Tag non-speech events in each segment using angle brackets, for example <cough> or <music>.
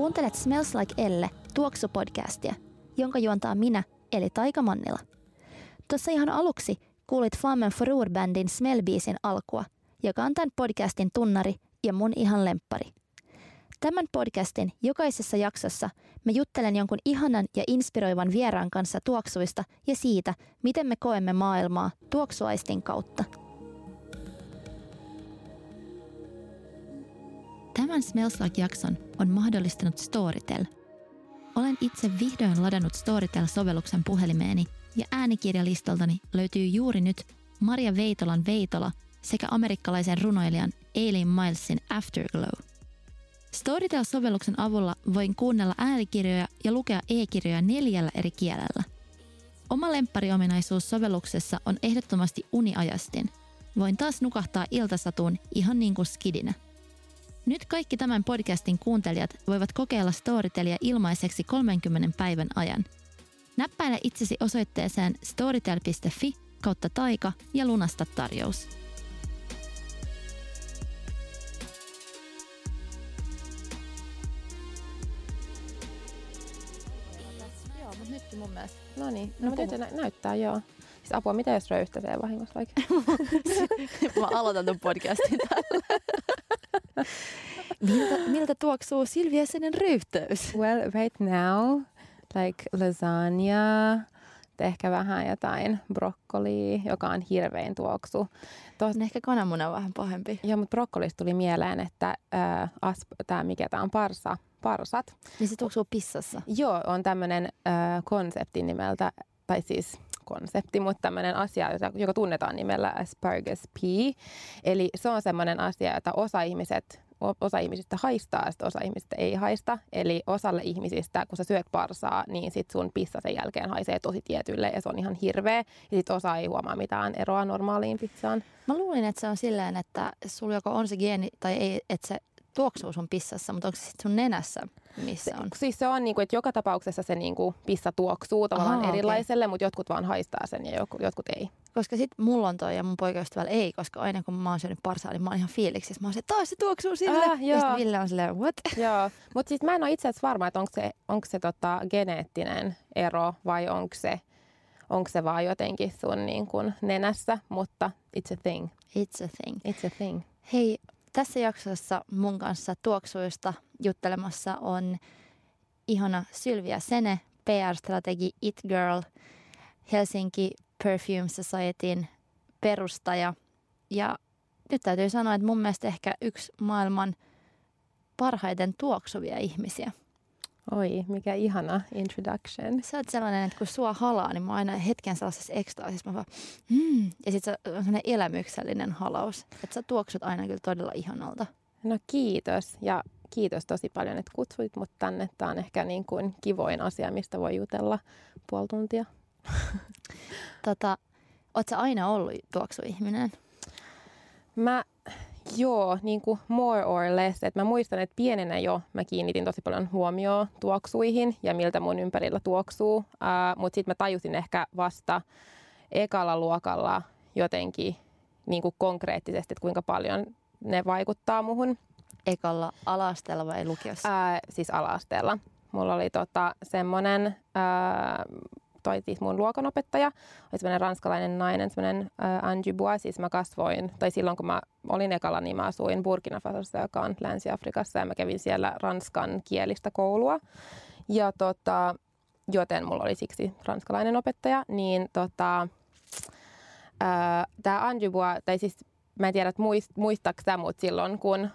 Kuuntelet Smells Like Elle tuoksupodcastia, jonka juontaa minä, eli Taika Mannila. Tuossa ihan aluksi kuulit Flammen Forur-bändin Smellbiisin alkua, joka on tämän podcastin tunnari ja mun ihan lemppari. Tämän podcastin jokaisessa jaksossa mä juttelen jonkun ihanan ja inspiroivan vieraan kanssa tuoksuista ja siitä, miten me koemme maailmaa tuoksuaistin kautta. Tämän Smells Like-jakson on mahdollistanut Storytel. Olen itse vihdoin ladannut Storytel-sovelluksen puhelimeeni ja äänikirjalistoltani löytyy juuri nyt Maria Veitolan Veitola sekä amerikkalaisen runoilijan Aileen Milesin Afterglow. Storytel-sovelluksen avulla voin kuunnella äänikirjoja ja lukea e-kirjoja neljällä eri kielellä. Oma lemppariominaisuus sovelluksessa on ehdottomasti uniajastin. Voin taas nukahtaa iltasatuun ihan niin kuin skidinä – nyt kaikki tämän podcastin kuuntelijat voivat kokeilla Storytelia ilmaiseksi 30 päivän ajan. Näppäile itsesi osoitteeseen storytel.fi kautta taika ja lunasta tarjous. Joo, mutta nytkin mun mielestä. No niin, No no, puhu. nä- näyttää joo. Siis apua, mitä jos röyhtäsee vahingossa vaikka? <laughs> Mä aloitan ton podcastin tällä. <laughs> <laughs> miltä, miltä tuoksuu Silvia Senen röyhtäys? Well, right now, like lasagna, ehkä vähän jotain brokkolia, joka on hirvein tuoksu. Tos, ehkä kananmuna on vähän pahempi. joo, mutta brokkolista tuli mieleen, että äh, asp, tämä mikä tämä on, parsa, parsat. Niin se tuoksuu pissassa. Joo, on tämmöinen äh, konsepti nimeltä, tai siis konsepti, mutta tämmöinen asia, joka tunnetaan nimellä asparagus pea. Eli se on semmoinen asia, jota osa ihmiset Osa ihmisistä haistaa sitten osa ihmisistä ei haista. Eli osalle ihmisistä, kun sä syöt parsaa, niin sit sun pissa sen jälkeen haisee tosi tietylle ja se on ihan hirveä. Ja sit osa ei huomaa mitään eroa normaaliin pizzaan. Mä luulin, että se on silleen, että sulla joko on se geeni tai ei, että se tuoksuu sun pissassa, mutta onko se sitten sun nenässä, missä on? Siis se on, niinku, että joka tapauksessa se niinku, pissa tuoksuu tavallaan okei. erilaiselle, mutta jotkut vaan haistaa sen ja jotkut, jotkut ei. Koska sit mulla on toi ja mun poikaystävällä ei, koska aina kun mä oon syönyt parsaa, niin mä oon ihan fiiliksissä. Mä oon se, taas se tuoksuu sille. Ah, ja sitten Ville on silleen, what? Joo, mutta siis mä en ole itse asiassa varma, että onko se, onko se tota geneettinen ero vai onko se, onko se vaan jotenkin sun niin kuin nenässä, mutta it's a thing. It's a thing. It's a thing. Hei, tässä jaksossa mun kanssa tuoksuista juttelemassa on ihana Sylvia Sene, PR-strategi It Girl, Helsinki Perfume Societyn perustaja. Ja nyt täytyy sanoa, että mun mielestä ehkä yksi maailman parhaiten tuoksuvia ihmisiä. Oi, mikä ihana introduction. Sä oot sellainen, että kun sua halaa, niin mä oon aina hetken sellaisessa ekstaasissa. Mä vaan, mm. Ja sit se on sellainen elämyksellinen halaus. Että sä tuoksut aina kyllä todella ihanalta. No kiitos ja kiitos tosi paljon, että kutsuit mut tänne. Tämä on ehkä niin kuin kivoin asia, mistä voi jutella puoli tuntia. <laughs> Tota, oot sä aina ollut tuoksuihminen? Mä, joo, niin kuin more or less. Et mä muistan, että pienenä jo mä kiinnitin tosi paljon huomioon tuoksuihin ja miltä mun ympärillä tuoksuu. Uh, Mutta sitten mä tajusin ehkä vasta ekalla luokalla jotenkin niin kuin konkreettisesti, että kuinka paljon ne vaikuttaa muhun. Ekalla alasteella vai lukiossa? Ää, siis ala-asteella. Mulla oli tota, semmoinen, toi siis mun luokanopettaja, oli semmoinen ranskalainen nainen, semmoinen Angie Bois, siis mä kasvoin, tai silloin kun mä olin ekalla, niin mä asuin Burkina Fasossa, joka on Länsi-Afrikassa, ja mä kävin siellä ranskan kielistä koulua. Ja tota, joten mulla oli siksi ranskalainen opettaja, niin tota, tämä Bois, tai siis mä en tiedä, muist, muistaaks sä, mutta silloin kun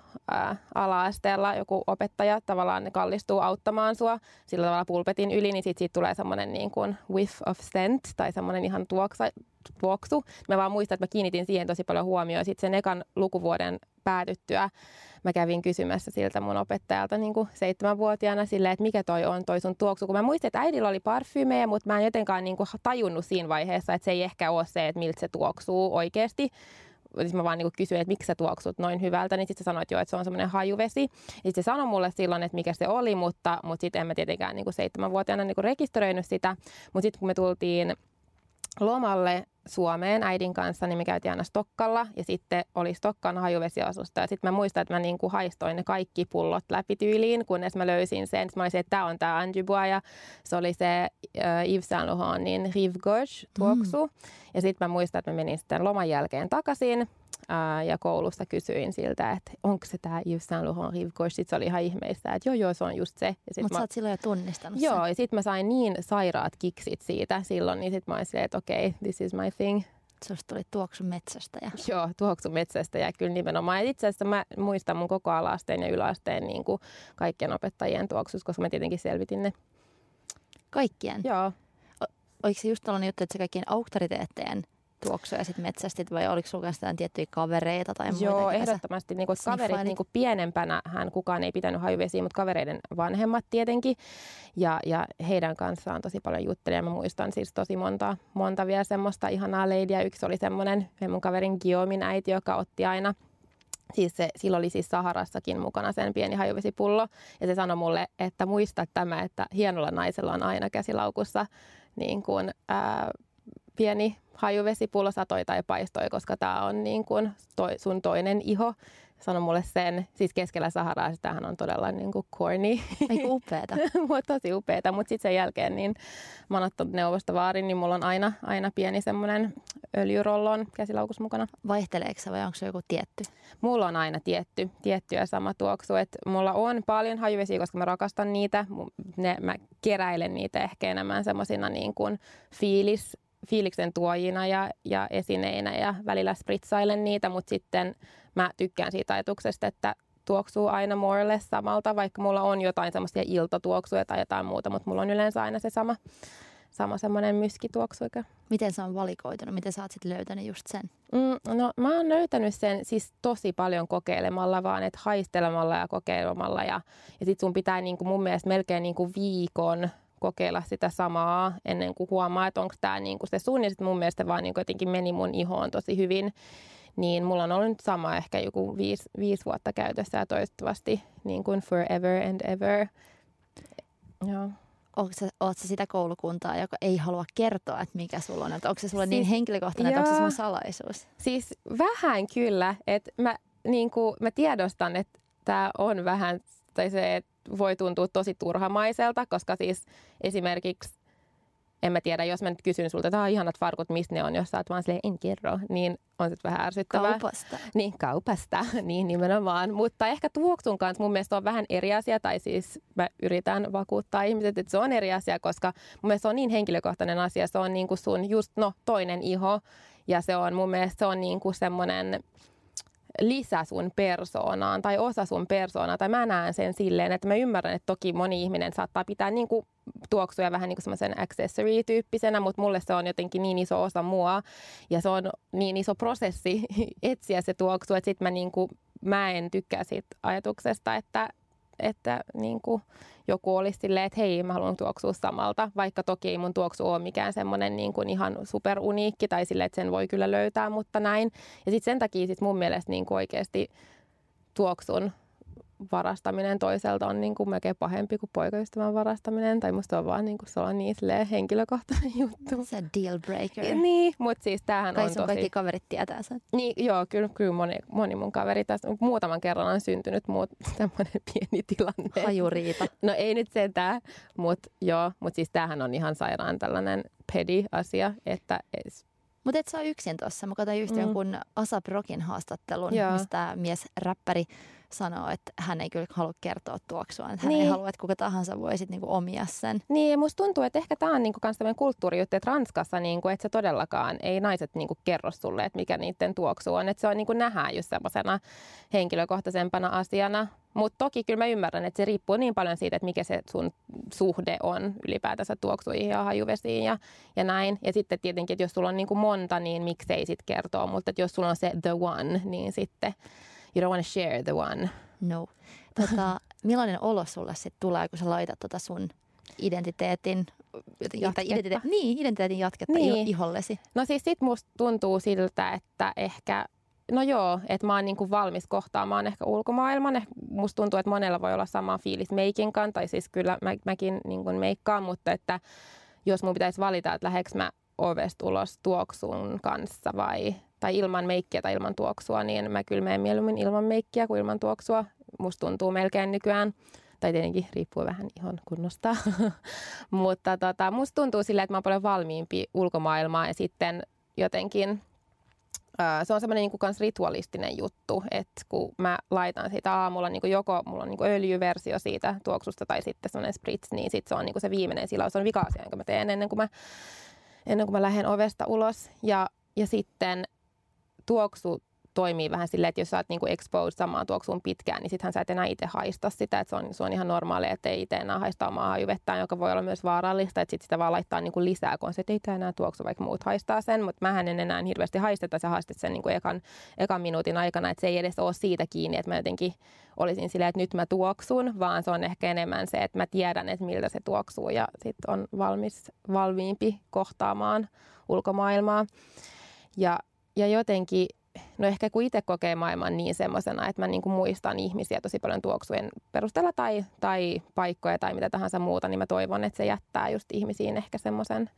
ala-asteella joku opettaja tavallaan kallistuu auttamaan sua sillä tavalla pulpetin yli, niin sit siitä tulee semmoinen niin kuin whiff of scent tai semmoinen ihan tuoksa, tuoksu. Mä vaan muistan, että mä kiinnitin siihen tosi paljon huomioon. Sitten sen ekan lukuvuoden päätyttyä mä kävin kysymässä siltä mun opettajalta niin kuin seitsemänvuotiaana silleen, että mikä toi on toi sun tuoksu. Kun mä muistin, että äidillä oli parfyymejä, mutta mä en jotenkaan niin kuin tajunnut siinä vaiheessa, että se ei ehkä ole se, että miltä se tuoksuu oikeasti siis mä vaan niin kysyin, että miksi sä tuoksut noin hyvältä, niin sitten sä sanoit jo, että se on semmoinen hajuvesi. Ja sitten se sanoi mulle silloin, että mikä se oli, mutta, mutta sitten en mä tietenkään niin kuin seitsemänvuotiaana niin kuin rekisteröinyt sitä. Mutta sitten kun me tultiin lomalle Suomeen äidin kanssa, niin me käytiin aina Stokkalla ja sitten oli Stokkan hajuvesiasusta. Ja sitten mä muistan, että mä niinku haistoin ne kaikki pullot läpi tyyliin, kunnes mä löysin sen. Sitten mä olisin, että tämä on tämä Anjibua ja se oli se äh, Yves Saint Laurentnin Rive Gauche tuoksu. Mm. Ja sitten mä muistan, että mä menin sitten loman jälkeen takaisin ää, ja koulusta kysyin siltä, että onko se tämä Yves Saint Laurent Rive Gauche. Sitten se oli ihan ihmeistä, että joo joo se on just se. Mutta sä oot silloin jo tunnistanut Joo sen. ja sitten mä sain niin sairaat kiksit siitä silloin, niin sitten mä olin silleen, että okei, okay, this is my thing. Susta tuli tuoksu metsästä. Ja... <laughs> Joo, tuoksu metsästä ja kyllä nimenomaan. Ja itse asiassa mä muistan mun koko alasteen ja yläasteen niin kuin kaikkien opettajien tuoksus, koska mä tietenkin selvitin ne. Kaikkien? Joo. O- oliko se just tällainen juttu, että se kaikkien auktoriteetteen tuoksuja sit metsästit vai oliko sulla jotain tiettyjä kavereita tai muita? Joo, ehdottomasti niin kuin, kaverit niin kuin pienempänä hän kukaan ei pitänyt hajuvesiä, mutta kavereiden vanhemmat tietenkin. Ja, ja heidän kanssaan tosi paljon juttelin ja mä muistan siis tosi monta, monta vielä semmoista ihanaa leidiä. Yksi oli semmoinen mun kaverin Guillaumin äiti, joka otti aina Siis se, silloin oli siis Saharassakin mukana sen pieni hajuvesipullo. Ja se sanoi mulle, että muista tämä, että hienolla naisella on aina käsilaukussa niin kuin, ää, pieni hajuvesipullo satoi tai paistoi, koska tämä on niin kuin toi, sun toinen iho. Sano mulle sen, siis keskellä Saharaa, tämähän on todella niin kuin corny, Eiku upeeta. <laughs> tosi upeeta. Mutta sitten sen jälkeen, niin mä oon ottanut neuvostovaarin, niin mulla on aina, aina pieni semmoinen öljyrollon käsilaukus mukana. Vaihteleeko se vai onko se joku tietty? Mulla on aina tietty, tietty ja sama tuoksu. Et mulla on paljon hajuvesiä, koska mä rakastan niitä. Ne, mä keräilen niitä ehkä enemmän semmoisina niin kuin fiilis, fiiliksen tuojina ja, ja esineinä ja välillä spritsailen niitä, mutta sitten mä tykkään siitä ajatuksesta, että tuoksuu aina more samalta, vaikka mulla on jotain semmoisia iltatuoksuja tai jotain muuta, mutta mulla on yleensä aina se sama, sama semmoinen myskituoksu. Miten se on valikoitunut? Miten sä oot sit löytänyt just sen? Mm, no mä oon löytänyt sen siis tosi paljon kokeilemalla vaan, että haistelemalla ja kokeilemalla. Ja, ja sit sun pitää niinku mun mielestä melkein niinku viikon kokeilla sitä samaa ennen kuin huomaa, että onko tämä niinku se sun. Ja sit mun mielestä vaan niinku jotenkin meni mun ihoon tosi hyvin. Niin mulla on ollut nyt sama ehkä joku viisi, viisi vuotta käytössä ja toivottavasti niin kuin forever and ever. Joo. Onko sä, sitä koulukuntaa, joka ei halua kertoa, että mikä sulla on? Että onko se sulle niin Siis- henkilökohtainen, että onko se sun salaisuus? Siis vähän kyllä, että mä, niin kuin, mä tiedostan, että tämä on vähän, tai se että voi tuntua tosi turhamaiselta, koska siis esimerkiksi, en mä tiedä, jos mä nyt kysyn sulta, että "Ah, ihanat farkut, mistä ne on, jos sä oot vaan silleen, en kerro, niin on sitten vähän ärsyttävää. Kaupasta. Niin, kaupasta, <laughs> niin nimenomaan. Mutta ehkä tuoksun kanssa mun mielestä on vähän eri asia, tai siis mä yritän vakuuttaa ihmiset, että se on eri asia, koska mun mielestä se on niin henkilökohtainen asia. Se on niin kuin sun just, no, toinen iho, ja se on mun mielestä se on niin kuin semmoinen lisä sun persoonaan tai osa sun persoonaa, tai mä näen sen silleen, että mä ymmärrän, että toki moni ihminen saattaa pitää niin kuin tuoksuja vähän niin kuin semmoisen accessory-tyyppisenä, mutta mulle se on jotenkin niin iso osa mua, ja se on niin iso prosessi <laughs> etsiä se tuoksu, että sit mä, niin kuin, mä en tykkää siitä ajatuksesta, että, että niin kuin joku olisi silleen, että hei, mä haluan tuoksua samalta, vaikka toki ei mun tuoksu ole mikään semmoinen niin kuin ihan superuniikki tai silleen, että sen voi kyllä löytää, mutta näin. Ja sitten sen takia sit mun mielestä niin kuin oikeasti tuoksun varastaminen toiselta on niin kuin melkein pahempi kuin poikaystävän varastaminen. Tai musta on vaan niin kuin, se on niin henkilökohtainen <laughs> juttu. Se deal breaker. Niin, mutta siis tämähän Kai on sun tosi... kaikki kaverit tietää sen. Niin, joo, kyllä, kyllä moni, moni mun kaveri tässä muutaman kerran on syntynyt muut, <laughs> tämmöinen pieni tilanne. Hajuriita. No ei nyt sentään, mutta joo, mutta siis tämähän on ihan sairaan tällainen pedi asia, että es- Mutta et sä ole yksin tuossa. Mä katsoin just Mm. jonkun Asap Rockin haastattelun, Joo. mistä mies räppäri sanoo, että hän ei kyllä halua kertoa tuoksua. Että hän ei Niin. halua, että kuka tahansa voi sit niinku omia sen. Niin, ja musta tuntuu, että ehkä tämä on niinku kans tämmöinen kulttuurijuttu, että Ranskassa niinku, että se todellakaan, ei naiset niinku kerro sulle, että mikä niiden tuoksu on. Että se on niinku nähdään just semmoisena henkilökohtaisempana asiana. Mutta toki kyllä mä ymmärrän, että se riippuu niin paljon siitä, että mikä se sun suhde on ylipäätänsä tuoksuihin ja hajuvesiin ja, ja näin. Ja sitten tietenkin, että jos sulla on niinku monta, niin miksei sit kertoa. Mutta että jos sulla on se the one, niin sitten you don't want to share the one. No. Tota, <laughs> millainen olo sulle sitten tulee, kun sä laitat tota sun identiteetin, jotenkin, Jatketta. identiteetin, niin, identiteetin jatketta Niin. ihollesi? No siis sit musta tuntuu siltä, että ehkä, no joo, että mä oon niinku valmis kohtaamaan ehkä ulkomaailman. Eh, Musta tuntuu, että monella voi olla sama fiilis meikinkaan, tai siis kyllä mä, mäkin niinku meikkaan, mutta että jos mun pitäisi valita, että lähdekö mä ovesta ulos tuoksun kanssa vai, tai ilman meikkiä tai ilman tuoksua, niin mä kyllä menen mieluummin ilman meikkiä kuin ilman tuoksua. Musta tuntuu melkein nykyään, tai tietenkin riippuu vähän ihon kunnosta, <laughs> mutta tota, musta tuntuu silleen, että mä oon paljon valmiimpi ulkomaailmaa ja sitten jotenkin se on semmoinen niin kans ritualistinen juttu, että kun mä laitan sitä aamulla, niin joko mulla on niin öljyversio siitä tuoksusta tai sitten semmoinen spritz, niin sitten se on niin se viimeinen silaus. Se on vika-asia, jonka mä teen ennen kuin mä, ennen kuin mä lähden ovesta ulos. Ja, ja sitten tuoksu toimii vähän silleen, että jos sä oot niinku exposed samaan tuoksuun pitkään, niin sittenhän sä et enää itse haista sitä. Että se, on, se on ihan normaalia, että ei itse enää haista omaa hajuvettään, joka voi olla myös vaarallista. Että sit sitä vaan laittaa niinku lisää, kun se, että ei tämä enää tuoksu, vaikka muut haistaa sen. Mutta mä en enää hirveästi haisteta, sä haistat sen niinku ekan, ekan minuutin aikana. Että se ei edes ole siitä kiinni, että mä jotenkin olisin silleen, että nyt mä tuoksun, vaan se on ehkä enemmän se, että mä tiedän, että miltä se tuoksuu ja sitten on valmis, valmiimpi kohtaamaan ulkomaailmaa. Ja, ja jotenkin no ehkä kun itse kokee maailman niin semmoisena, että mä niin kuin muistan ihmisiä tosi paljon tuoksujen perusteella tai, tai paikkoja tai mitä tahansa muuta, niin mä toivon, että se jättää just ihmisiin ehkä semmoisen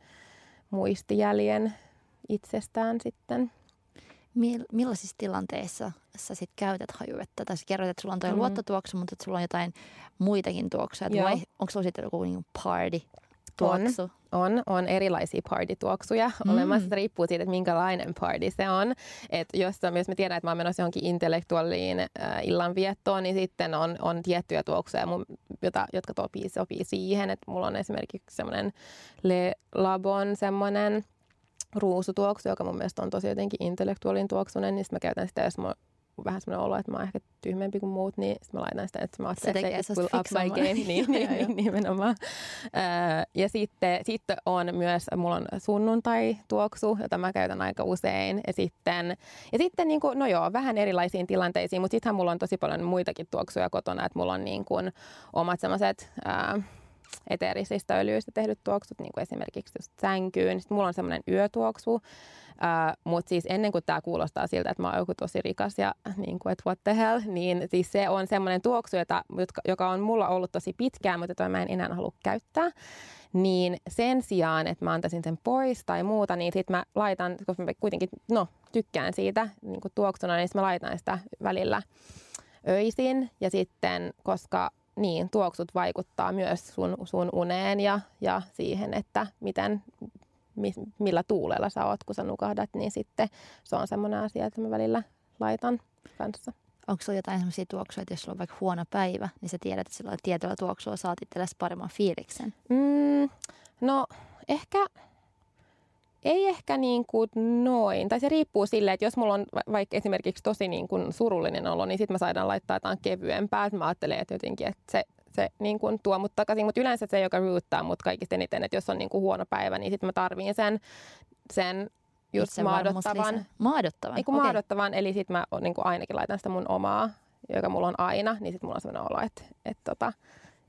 muistijäljen itsestään sitten. Millaisissa tilanteissa sä sit käytät hajuvettä? Tai sä kerroit, että sulla on toi mm. luottotuoksu, mutta että sulla on jotain muitakin tuoksuja. Onko sulla sitten joku niin party tuoksu? On, on, on erilaisia party-tuoksuja mm. olemassa. Riippuu siitä, että minkälainen party se on. Et jos, jos me tiedän, että mä oon menossa johonkin intellektuaaliin äh, illanviettoon, niin sitten on, on tiettyjä tuoksuja, mun, jota, jotka topii, sopii siihen. Et mulla on esimerkiksi semmoinen Le Labon semmoinen ruusutuoksu, joka mun mielestä on tosi jotenkin intellektuaalin tuoksunen, niin mä käytän sitä, jos mä vähän semmoinen olo, että mä oon ehkä tyhmempi kuin muut, niin sit mä laitan sitä, että mä että se will up my game. <laughs> niin, niin, niin, nimenomaan. ja sitten, sitten on myös, mulla on sunnuntai-tuoksu, jota mä käytän aika usein. Ja sitten, ja sitten niin kuin, no joo, vähän erilaisiin tilanteisiin, mutta sittenhän mulla on tosi paljon muitakin tuoksuja kotona, että mulla on niin kuin omat semmoiset eteerisistä öljyistä tehdyt tuoksut, niin kuin esimerkiksi just sänkyyn. Sitten mulla on semmoinen yötuoksu, uh, mutta siis ennen kuin tämä kuulostaa siltä, että mä oon joku tosi rikas ja niin kuin, että what the hell, niin siis se on semmoinen tuoksu, jota, joka on mulla ollut tosi pitkään, mutta jota mä en enää halua käyttää. Niin sen sijaan, että mä antaisin sen pois tai muuta, niin sitten mä laitan, koska mä kuitenkin no, tykkään siitä niin kuin tuoksuna, niin mä laitan sitä välillä öisin. Ja sitten, koska niin, tuoksut vaikuttaa myös sun, sun uneen ja, ja siihen, että miten, mi, millä tuulella sä oot, kun sä nukahdat, niin sitten se on semmoinen asia, että mä välillä laitan kanssa. Onko sulla jotain sellaisia tuoksuja, että jos sulla on vaikka huono päivä, niin sä tiedät, että sillä tietyllä tuoksua saat itsellesi paremman fiiliksen? Mm, no ehkä, ei ehkä niin kuin noin. Tai se riippuu silleen, että jos mulla on vaikka esimerkiksi tosi niin kuin surullinen olo, niin sitten mä saadaan laittaa jotain kevyempää. Mä ajattelen, että jotenkin, että se, se niin kuin tuo mut takaisin. Mutta yleensä se, joka ruuttaa mut kaikista eniten, että jos on niin kuin huono päivä, niin sitten mä tarviin sen, sen just maadottavan. Maadottavan? Kun okay. maadottavan, eli sitten mä niin kuin ainakin laitan sitä mun omaa, joka mulla on aina, niin sitten mulla on sellainen olo, että, että, tota,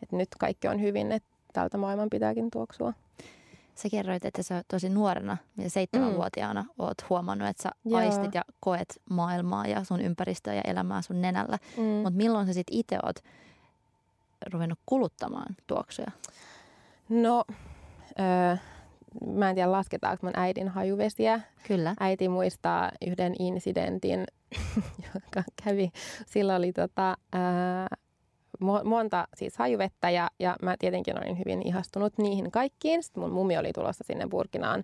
että nyt kaikki on hyvin, että tältä maailman pitääkin tuoksua. Sä kerroit, että sä tosi nuorena, seitsemänvuotiaana, mm. oot huomannut, että sä Joo. aistit ja koet maailmaa ja sun ympäristöä ja elämää sun nenällä. Mm. Mutta milloin sä sitten itse oot ruvennut kuluttamaan tuoksuja? No, öö, mä en tiedä lasketaanko mun äidin hajuvesiä. Kyllä. Äiti muistaa yhden incidentin, <laughs> joka kävi. Silloin oli tota, öö, monta siis hajuvettä ja, ja mä tietenkin olin hyvin ihastunut niihin kaikkiin. Sitten mun mummi oli tulossa sinne Burkinaan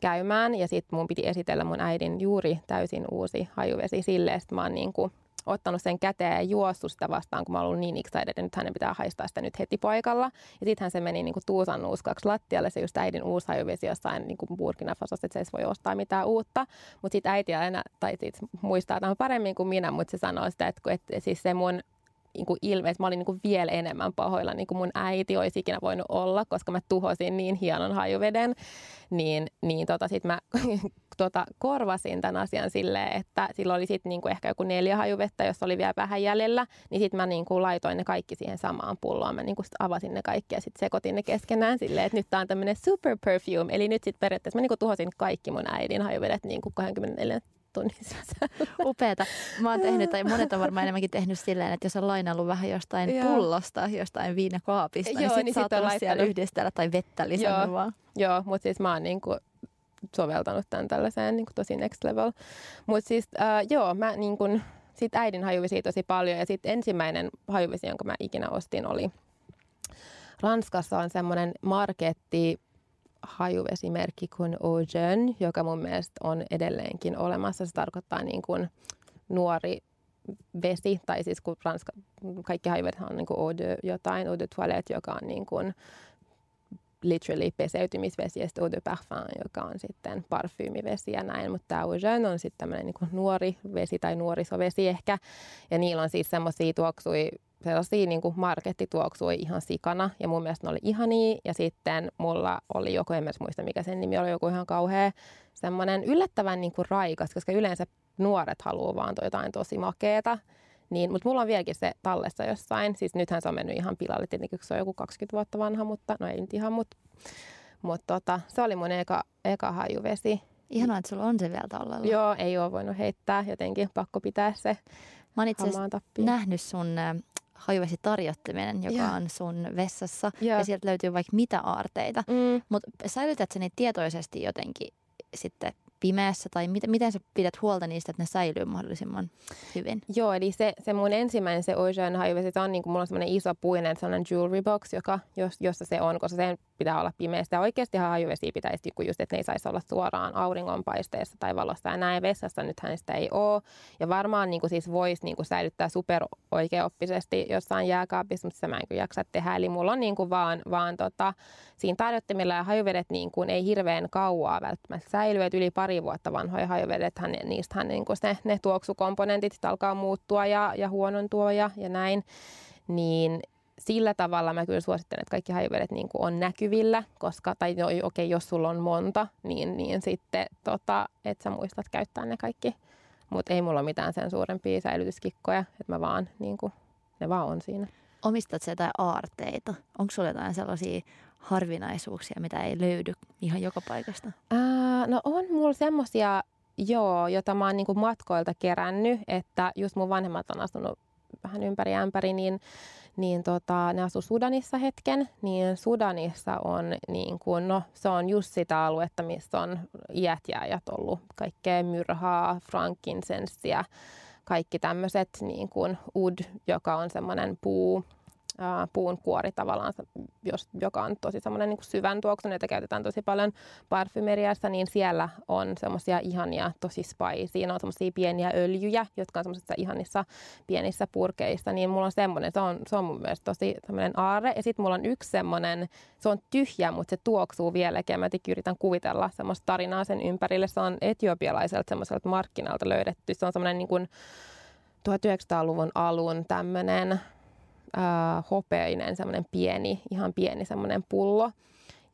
käymään ja sitten mun piti esitellä mun äidin juuri täysin uusi hajuvesi sille. Sitten mä oon niin kuin ottanut sen käteen ja juossut sitä vastaan, kun mä ollut niin excited, että nyt hänen pitää haistaa sitä nyt heti paikalla. Ja sittenhän se meni niin kuin tuusan nuuskaksi lattialle, se just äidin uusi hajuvesi jossain niin kuin Burkina Fasossa, että se ei voi ostaa mitään uutta. Mutta sitten äiti aina, tai sit muistaa tämän paremmin kuin minä, mutta se sanoo sitä, että, että siis se mun niin kuin ilme, että mä olin niin kuin vielä enemmän pahoilla, niin kuin mun äiti olisi ikinä voinut olla, koska mä tuhosin niin hienon hajuveden, niin, niin tota, sit mä <laughs> tota, korvasin tämän asian silleen, että sillä oli sitten niin kuin ehkä joku neljä hajuvettä, jos oli vielä vähän jäljellä, niin sitten mä niin kuin laitoin ne kaikki siihen samaan pulloon. Mä niin kuin avasin ne kaikki ja sitten sekoitin ne keskenään silleen, että nyt tää on tämmöinen super perfume. Eli nyt sitten periaatteessa mä niin kuin tuhosin kaikki mun äidin hajuvedet niin kuin 24 tunnin sisällä. Upeeta. Mä oon tehnyt, tai monet on varmaan enemmänkin tehnyt silleen, että jos on lainannut vähän jostain Joo. pullosta, jostain viinakaapista, niin Joo, niin sit, niin olla siellä yhdistellä tai vettä lisännyt Joo. vaan. Joo, mutta siis mä oon niinku soveltanut tämän tällaiseen niin kuin tosi next level. Mutta siis äh, joo, mä niin kuin, sit äidin hajuvesi tosi paljon ja sitten ensimmäinen hajuvesi, jonka mä ikinä ostin oli Ranskassa on semmoinen marketti hajuvesimerkki kuin Ojen, joka mun mielestä on edelleenkin olemassa. Se tarkoittaa niin kuin nuori vesi, tai siis kun Ranska, kaikki hajuvedet on niin kuin eau de jotain, eau de toilette, joka on niin kuin literally peseytymisvesi ja sitten eau de parfum, joka on sitten parfyymivesi ja näin, mutta tämä Eau on sitten tämmöinen niin nuori vesi tai nuorisovesi ehkä, ja niillä on siis semmoisia tuoksui sellaisia niin kuin markettituoksui ihan sikana ja mun mielestä ne oli ihania ja sitten mulla oli joku, en muista mikä sen nimi oli, joku ihan kauhea semmoinen yllättävän niin kuin raikas, koska yleensä nuoret haluaa vaan jotain tosi makeeta. Niin, mutta mulla on vieläkin se tallessa jossain. Siis nythän se on mennyt ihan pilalle, tietenkin se on joku 20 vuotta vanha, mutta no ei nyt ihan, mutta mut tota, se oli mun eka, eka hajuvesi. Ihanaa, että sulla on se vielä tallella. Joo, ei ole voinut heittää, jotenkin pakko pitää se Mä oon itse nähnyt sun hajuvesi tarjottiminen, joka yeah. on sun vessassa. Yeah. Ja sieltä löytyy vaikka mitä aarteita. Mm. Mutta säilytät sä niitä tietoisesti jotenkin sitten pimeässä tai miten, miten sä pidät huolta niistä, että ne säilyy mahdollisimman hyvin? Joo, eli se, se mun ensimmäinen se Ocean Highway, se on niin kuin, mulla on semmoinen iso puinen sellainen jewelry box, joka, jos, jossa se on, koska se pitää olla pimeästä. Ja oikeasti hajuvesi pitäisi, just, että ne ei saisi olla suoraan auringonpaisteessa tai valossa ja näin vessassa. Nythän sitä ei ole. Ja varmaan niin kuin siis voisi niin kuin säilyttää super oikeoppisesti jossain jääkaapissa, mutta sitä mä en kyllä jaksa tehdä. Eli mulla on niin kuin vaan, vaan tota, siinä tarjottimilla ja hajuvedet niin kuin ei hirveän kauaa välttämättä säily. Että yli pari vuotta vanhoja hajuvedet, niistähän niin kuin ne, ne tuoksukomponentit alkaa muuttua ja, ja huonontua ja, ja näin. Niin sillä tavalla mä kyllä suosittelen, että kaikki hajuvedet niin kuin on näkyvillä, koska, tai no, okei, okay, jos sulla on monta, niin, niin sitten, tota, että sä muistat käyttää ne kaikki. Mutta ei mulla ole mitään sen suurempia säilytyskikkoja, että mä vaan, niin kuin, ne vaan on siinä. Omistat sä jotain aarteita? Onko sulla jotain sellaisia harvinaisuuksia, mitä ei löydy ihan joka paikasta? Ää, no on mulla semmosia, joo, jota mä oon niinku matkoilta kerännyt, että just mun vanhemmat on asunut vähän ympäri ämpäri, niin niin tota, ne asu Sudanissa hetken, niin Sudanissa on niin kuin, no se on just sitä aluetta, missä on iät jääjät ollut. Kaikkea myrhaa, frankinsenssiä, kaikki tämmöiset niin kuin ud, joka on semmoinen puu, puun kuori tavallaan, jos, joka on tosi semmoinen niin syvän tuoksun, jota käytetään tosi paljon parfymeriassa, niin siellä on semmoisia ihania, tosi spicy, on semmoisia pieniä öljyjä, jotka on semmoisissa ihanissa pienissä purkeissa, niin mulla on semmoinen, se on, se on mun mielestä tosi semmoinen aare. Ja sitten mulla on yksi semmoinen, se on tyhjä, mutta se tuoksuu vieläkin, ja mä yritän kuvitella semmoista tarinaa sen ympärille. Se on etiopialaiselta semmoiselta markkinalta löydetty. Se on semmoinen niin kuin 1900-luvun alun tämmöinen äh, hopeinen, semmoinen pieni, ihan pieni semmoinen pullo.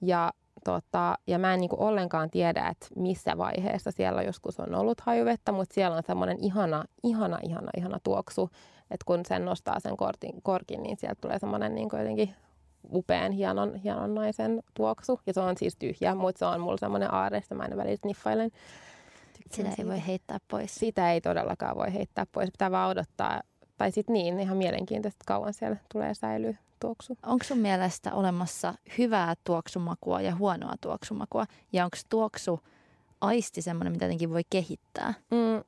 Ja, tota, ja mä en niinku ollenkaan tiedä, että missä vaiheessa siellä joskus on ollut hajuvettä, mutta siellä on semmoinen ihana, ihana, ihana, ihana tuoksu. Että kun sen nostaa sen kortin, korkin, niin sieltä tulee semmoinen niinku jotenkin upean, hienon, hienon naisen tuoksu. Ja se on siis tyhjä, mutta se on mulla semmoinen aare, että mä aina välillä sniffailen. Sitä ei voi heittää pois. Sitä ei todellakaan voi heittää pois. Pitää vaan odottaa tai sitten niin, ihan mielenkiintoista, että kauan siellä tulee säilyä tuoksu. Onko sun mielestä olemassa hyvää tuoksumakua ja huonoa tuoksumakua? Ja onko tuoksu aisti semmoinen, mitä jotenkin voi kehittää? Mm.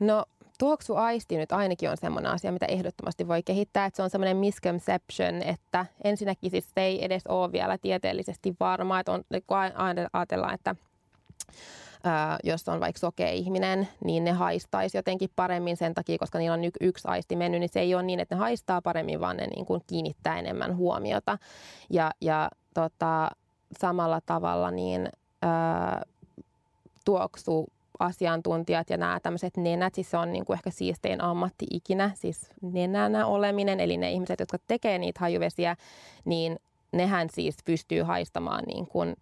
No tuoksuaisti nyt ainakin on semmoinen asia, mitä ehdottomasti voi kehittää. Että se on semmoinen misconception, että ensinnäkin siis se ei edes ole vielä tieteellisesti varmaa. Että on, kun ajatellaan, että jos on vaikka sokea ihminen, niin ne haistaisi jotenkin paremmin sen takia, koska niillä on yksi aisti mennyt, niin se ei ole niin, että ne haistaa paremmin, vaan ne niin kuin kiinnittää enemmän huomiota. Ja, ja tota, samalla tavalla niin ää, tuoksu asiantuntijat ja nämä tämmöiset nenät, siis se on niin kuin ehkä siistein ammatti ikinä, siis nenänä oleminen, eli ne ihmiset, jotka tekee niitä hajuvesiä, niin nehän siis pystyy haistamaan niin kuin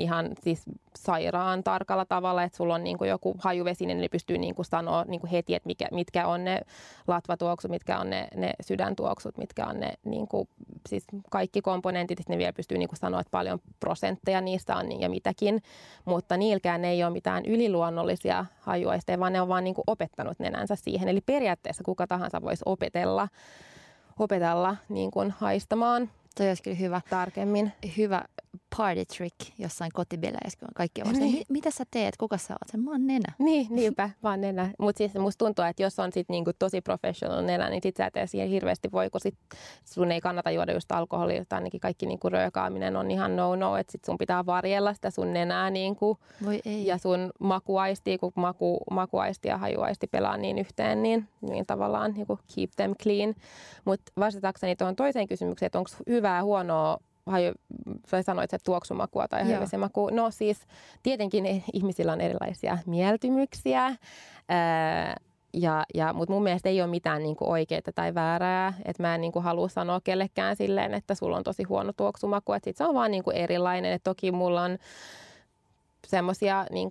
ihan siis sairaan tarkalla tavalla, että sulla on niin kuin joku hajuvesi, niin pystyy niin kuin sanoa niin kuin heti, että mikä, mitkä on ne latvatuoksut, mitkä on ne, ne sydäntuoksut, mitkä on ne niin kuin, siis kaikki komponentit, ne vielä pystyy niin kuin sanoa, että paljon prosentteja niistä on ja mitäkin, mutta niilkään ei ole mitään yliluonnollisia hajuaisteja, vaan ne on vaan niin kuin opettanut nenänsä siihen. Eli periaatteessa kuka tahansa voisi opetella, opetella niin kuin haistamaan Toi olisi kyllä hyvä. Tarkemmin. Hyvä party trick jossain kotibileissä, kun kaikki on niin. mitä sä teet, kuka sä oot? Sen, mä oon nenä. Niin, <laughs> niinpä, vaan nenä. Mutta siis musta tuntuu, että jos on sit niinku tosi professional nenä, niin sit sä et siihen hirveästi voi, kun sit sun ei kannata juoda just alkoholia, tai ainakin kaikki niinku röökaaminen on ihan no-no, että sit sun pitää varjella sitä sun nenää niinku, voi ei. ja sun makuaisti, kun maku, makuaisti ja hajuaisti pelaa niin yhteen, niin, niin tavallaan niinku keep them clean. Mutta vastatakseni tuohon toiseen kysymykseen, että onko hyvää huonoa haju, sä sanoit, että tuoksumakua tai maku. No siis tietenkin ihmisillä on erilaisia mieltymyksiä. Ää, ja, ja, mutta mun mielestä ei ole mitään niin oikeaa tai väärää. Että mä en niin kuin, halua sanoa kellekään silleen, että sulla on tosi huono tuoksumaku. Että sit se on vaan niin kuin, erilainen. Et toki mulla on semmoisia niin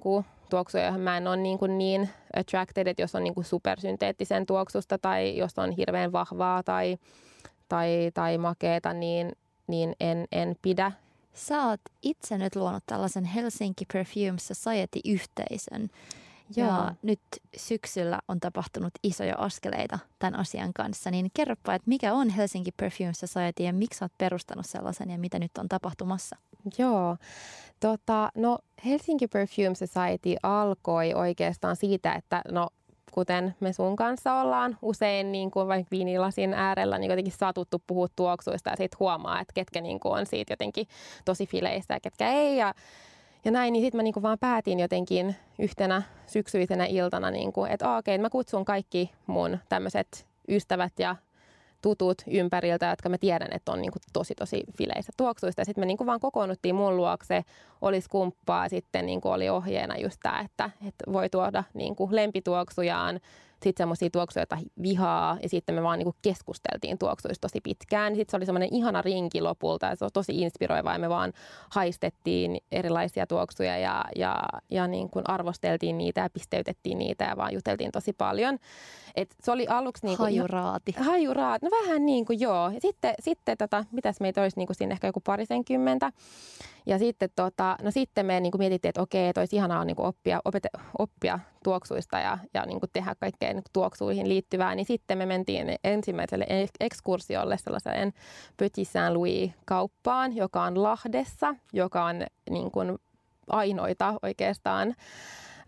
tuoksuja, joihin mä en ole niin, kuin niin attracted, että jos on niin kuin supersynteettisen tuoksusta tai jos on hirveän vahvaa tai, tai, tai makeeta, niin, niin en, en pidä. Sä oot itse nyt luonut tällaisen Helsinki Perfume Society-yhteisön. Joo. Ja nyt syksyllä on tapahtunut isoja askeleita tämän asian kanssa. Niin kerropa, että mikä on Helsinki Perfume Society ja miksi olet perustanut sellaisen ja mitä nyt on tapahtumassa? Joo, tota, no Helsinki Perfume Society alkoi oikeastaan siitä, että no kuten me sun kanssa ollaan usein niin kuin vaikka viinilasin äärellä niin jotenkin satuttu puhua tuoksuista ja sitten huomaa, että ketkä niin kuin on siitä jotenkin tosi fileistä ja ketkä ei. Ja, ja näin, niin sitten mä niin kuin vaan päätin jotenkin yhtenä syksyisenä iltana, niin kuin, että okei, okay, mä kutsun kaikki mun tämmöiset ystävät ja tutut ympäriltä, jotka mä tiedän, että on niin kuin tosi tosi fileissä tuoksuista. Sitten me niin kuin vaan kokoonnuttiin mun luokse, olisi kumppaa, sitten niin kuin oli ohjeena just tämä, että, että voi tuoda niin kuin lempituoksujaan, sitten semmoisia tuoksuja, joita vihaa, ja sitten me vaan niinku keskusteltiin tuoksuista tosi pitkään. Sitten se oli semmoinen ihana rinki lopulta, ja se on tosi inspiroivaa, ja me vaan haistettiin erilaisia tuoksuja, ja, ja, ja niin kuin arvosteltiin niitä, ja pisteytettiin niitä, ja vaan juteltiin tosi paljon. Et se oli aluksi... Niin kuin, hajuraati. Hajuraati, no vähän niin kuin joo. Ja sitten, sitten tota, mitäs meitä olisi niin kuin siinä ehkä joku parisenkymmentä. Ja sitten, tota, no sitten me niin kuin mietittiin, että okei, että olisi ihanaa niin kuin oppia, opete, oppia tuoksuista ja, ja niin kuin tehdä kaikkea niin kuin tuoksuihin liittyvää. Niin sitten me mentiin ensimmäiselle ekskursiolle sellaiseen Petit Saint-Louis-kauppaan, joka on Lahdessa, joka on niin kuin ainoita oikeastaan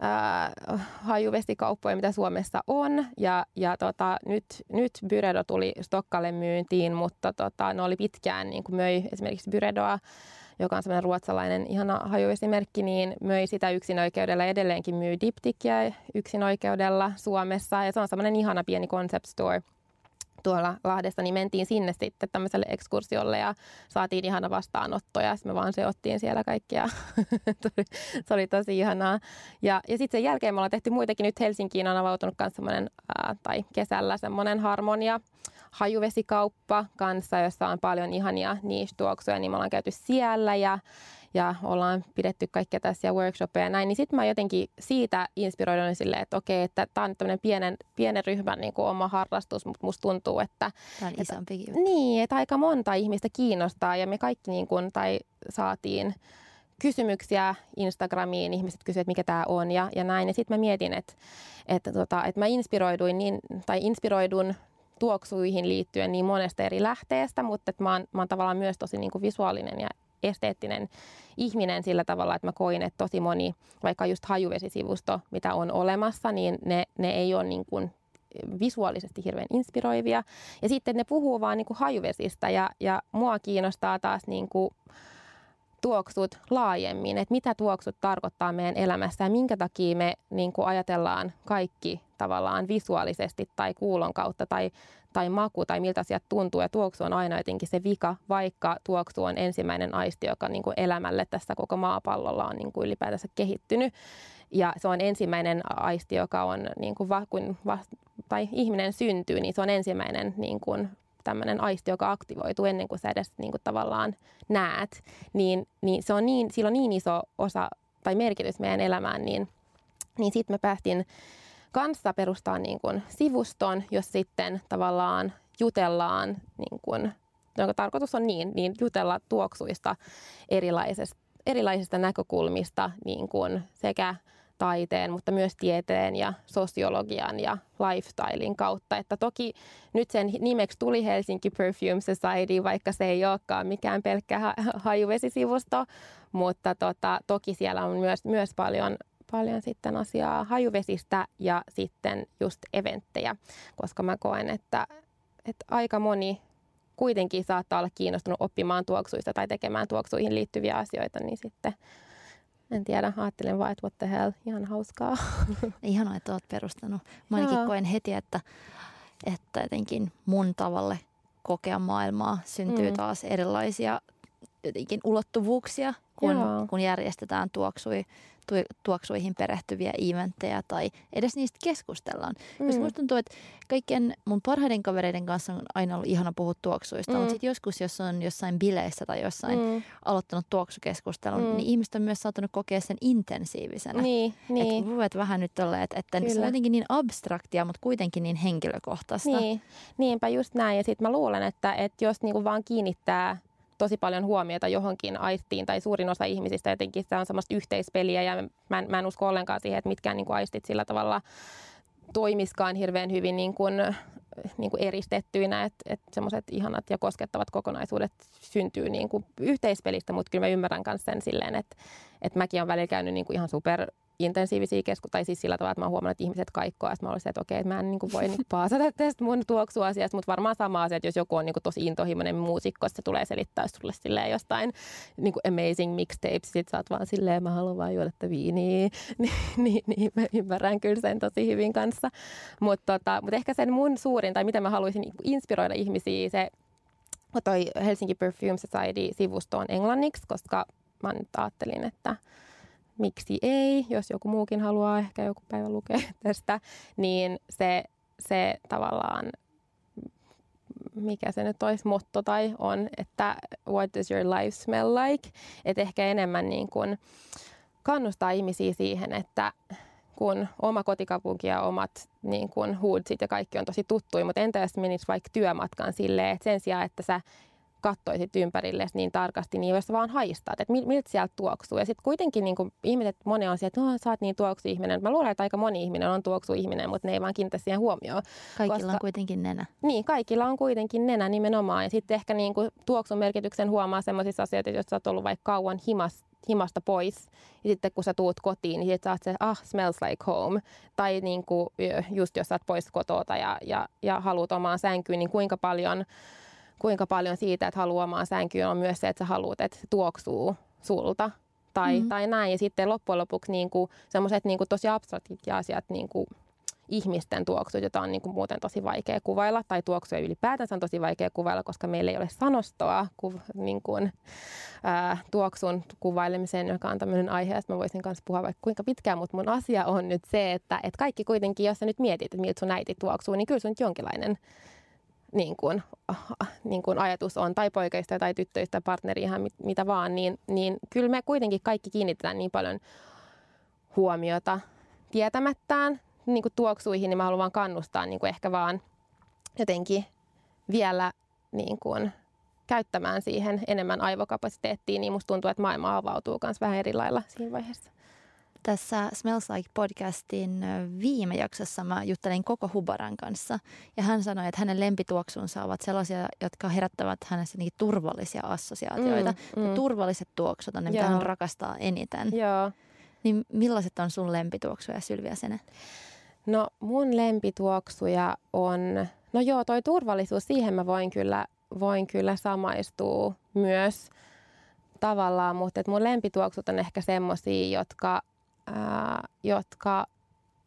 äh, hajuvesikauppoja, mitä Suomessa on. Ja, ja tota, nyt, nyt Byredo tuli Stokkalle myyntiin, mutta tota, ne oli pitkään, niin kuin möi esimerkiksi Byredoa joka on semmoinen ruotsalainen ihana hajuesimerkki, niin möi sitä yksinoikeudella edelleenkin myy diptikkiä yksinoikeudella Suomessa. Ja se on semmoinen ihana pieni concept store tuolla Lahdessa, niin mentiin sinne sitten tämmöiselle ekskursiolle ja saatiin ihana vastaanotto ja me vaan seottiin siellä kaikkia. <laughs> se oli tosi ihanaa. Ja, ja sitten sen jälkeen me ollaan tehty muitakin. Nyt Helsinkiin on avautunut myös semmoinen, tai kesällä semmoinen harmonia hajuvesikauppa kanssa, jossa on paljon ihania niche-tuoksuja, niin me ollaan käyty siellä ja, ja ollaan pidetty kaikkia tässä workshopeja ja näin, niin sitten mä jotenkin siitä inspiroidun silleen, että okei, että tämä on tämmöinen pienen, pienen ryhmän niin kuin oma harrastus, mutta musta tuntuu, että... Tämä on isompi että, Niin, että aika monta ihmistä kiinnostaa ja me kaikki niin kuin, tai saatiin kysymyksiä Instagramiin, ihmiset kysyvät, mikä tämä on ja, ja näin. Ja sitten mä mietin, että, että, tota, että mä inspiroiduin niin, tai inspiroidun tuoksuihin liittyen niin monesta eri lähteestä, mutta että mä, oon, mä oon tavallaan myös tosi niin kuin visuaalinen ja esteettinen ihminen sillä tavalla, että mä koin, että tosi moni, vaikka just hajuvesisivusto, mitä on olemassa, niin ne, ne ei ole niin kuin visuaalisesti hirveän inspiroivia. Ja sitten ne puhuu vaan niin kuin hajuvesistä ja, ja mua kiinnostaa taas niin kuin tuoksut laajemmin, että mitä tuoksut tarkoittaa meidän elämässä ja minkä takia me niin kuin ajatellaan kaikki tavallaan visuaalisesti tai kuulon kautta tai, tai maku tai miltä asiat tuntuu. Ja tuoksu on aina jotenkin se vika, vaikka tuoksu on ensimmäinen aisti, joka niin kuin elämälle tässä koko maapallolla on niin kuin ylipäätänsä kehittynyt. Ja se on ensimmäinen aisti, joka on, niin kuin va, kun va, tai ihminen syntyy, niin se on ensimmäinen niin kuin tämmöinen aisti, joka aktivoituu ennen kuin sä edes niin kuin tavallaan näet, niin, niin, se on niin, sillä on niin iso osa tai merkitys meidän elämään, niin, niin sitten me päästiin kanssa perustaa niin kuin sivuston, jos sitten tavallaan jutellaan, niin kuin, jonka tarkoitus on niin, niin jutella tuoksuista erilaisista, erilaisista näkökulmista niin kuin sekä taiteen, mutta myös tieteen ja sosiologian ja lifestylein kautta. Että toki nyt sen nimeksi tuli Helsinki Perfume Society, vaikka se ei olekaan mikään pelkkä hajuvesisivusto, mutta tota, toki siellä on myös, myös paljon paljon sitten asiaa hajuvesistä ja sitten just eventtejä, koska mä koen, että, että aika moni kuitenkin saattaa olla kiinnostunut oppimaan tuoksuista tai tekemään tuoksuihin liittyviä asioita, niin sitten en tiedä, ajattelen vaan, että what the hell, ihan hauskaa. <laughs> Ihanaa, että olet perustanut. Mä ainakin Joo. koen heti, että, että jotenkin mun tavalle kokea maailmaa syntyy mm. taas erilaisia jotenkin ulottuvuuksia, kun, kun järjestetään tuoksui tuoksuihin perehtyviä eventtejä tai edes niistä keskustellaan. Mm. Koska musta tuntuu, että kaikkien mun parhaiden kavereiden kanssa on aina ollut ihana puhua tuoksuista, mm. mutta sitten joskus, jos on jossain bileissä tai jossain mm. aloittanut tuoksukeskustelun, mm. niin ihmiset on myös saattanut kokea sen intensiivisenä. Niin, niin. Että voit vähän nyt olla, että, että se on jotenkin niin abstraktia, mutta kuitenkin niin henkilökohtaista. Niin, niinpä just näin. Ja sitten mä luulen, että, että jos niinku vaan kiinnittää tosi paljon huomiota johonkin aistiin, tai suurin osa ihmisistä jotenkin se on semmoista yhteispeliä, ja mä en, mä en usko ollenkaan siihen, että mitkään niin kuin aistit sillä tavalla toimiskaan hirveän hyvin niin kuin, niin kuin eristettyinä, että, että semmoiset ihanat ja koskettavat kokonaisuudet syntyy niin kuin yhteispelistä, mutta kyllä mä ymmärrän myös sen silleen, että, että mäkin olen välillä käynyt niin kuin ihan super intensiivisiä keskusteluja, tai siis sillä tavalla, että mä oon huomannut, että ihmiset kaikkoa, että mä olisin, että okei, että mä en niin kuin voi niin paasata <laughs> tästä mun tuoksuasiasta, mutta varmaan sama asia, että jos joku on niin kuin tosi intohimoinen muusikko, se tulee selittää sulle silleen jostain niin kuin amazing mixtapes, sit sä oot vaan silleen, mä haluan vaan juoda tätä viiniä, <laughs> niin, niin, niin mä ymmärrän kyllä sen tosi hyvin kanssa. Mutta tota, mut ehkä sen mun suurin, tai mitä mä haluaisin niin inspiroida ihmisiä, se toi Helsinki Perfume Society-sivusto on englanniksi, koska mä nyt ajattelin, että miksi ei, jos joku muukin haluaa ehkä joku päivä lukea <laughs> tästä, niin se, se tavallaan, mikä se nyt olisi motto tai on, että what does your life smell like? Että ehkä enemmän niin kuin kannustaa ihmisiä siihen, että kun oma kotikaupunki ja omat niin kuin hoodsit ja kaikki on tosi tuttuja, mutta entä jos menisi vaikka työmatkaan silleen, että sen sijaan, että sä kattoisit ympärille niin tarkasti, niin jos vaan haistat, että miltä sieltä tuoksuu. Ja sitten kuitenkin niin kuin ihmiset, moni on että no, sä oot niin tuoksu ihminen. Mä luulen, että aika moni ihminen on tuoksu ihminen, mutta ne ei vaan kiinnitä siihen huomioon. Kaikilla koska, on kuitenkin nenä. Niin, kaikilla on kuitenkin nenä nimenomaan. Ja sitten ehkä niin kuin tuoksun merkityksen huomaa sellaisissa asioissa, että jos sä oot ollut vaikka kauan himas, himasta pois ja sitten kun sä tuut kotiin, niin sit sä oot se, ah, smells like home. Tai niin kuin, just jos sä oot pois kotota ja, ja, ja haluat omaan sänkyyn, niin kuinka paljon kuinka paljon siitä, että haluaa omaan sänkyyn, on myös se, että sä haluat, että se tuoksuu sulta tai, mm-hmm. tai näin. Ja sitten loppujen lopuksi niin kuin, semmoiset niin kuin tosi abstraktit asiat, niin kuin ihmisten tuoksut, joita on niin kuin muuten tosi vaikea kuvailla, tai tuoksuja ylipäätänsä on tosi vaikea kuvailla, koska meillä ei ole sanostoa ku, niin kuin, ää, tuoksun kuvailemiseen, joka on tämmöinen aihe, että mä voisin kanssa puhua vaikka kuinka pitkään, mutta mun asia on nyt se, että, että kaikki kuitenkin, jos sä nyt mietit, että miltä sun äiti tuoksuu, niin kyllä se on jonkinlainen niin kuin, niin kuin ajatus on, tai poikeista tai tyttöistä, partneri ihan mit, mitä vaan, niin, niin kyllä me kuitenkin kaikki kiinnitetään niin paljon huomiota tietämättään niin kuin tuoksuihin, niin mä haluan vaan kannustaa niin kuin ehkä vaan jotenkin vielä niin kuin, käyttämään siihen enemmän aivokapasiteettia, niin musta tuntuu, että maailma avautuu myös vähän eri lailla siinä vaiheessa. Tässä Smells Like podcastin viime jaksossa mä juttelin koko Hubaran kanssa ja hän sanoi, että hänen lempituoksunsa ovat sellaisia, jotka herättävät hänessä niin turvallisia assosiaatioita. Mm, mm. Turvalliset tuoksut on ne, mitä hän rakastaa eniten. Joo. Niin millaiset on sun lempituoksuja, Sylvia Sene? No mun lempituoksuja on, no joo, toi turvallisuus, siihen mä voin kyllä, voin kyllä samaistua myös tavallaan, mutta et mun lempituoksut on ehkä semmosia, jotka ää, jotka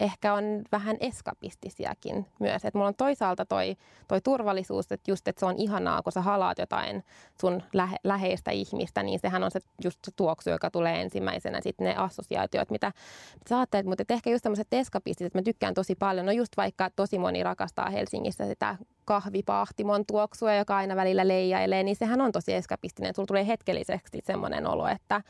ehkä on vähän eskapistisiakin myös. Et mulla on toisaalta toi, toi turvallisuus, että just, että se on ihanaa, kun sä halaat jotain sun lähe, läheistä ihmistä, niin sehän on se just se tuoksu, joka tulee ensimmäisenä. Sitten ne assosiaatiot, mitä, sä ajattelet, mutta ehkä just tämmöiset eskapistit, että mä tykkään tosi paljon. No just vaikka tosi moni rakastaa Helsingissä sitä kahvipahtimon tuoksua, joka aina välillä leijailee, niin sehän on tosi eskapistinen. Sulla tulee hetkelliseksi semmoinen olo, että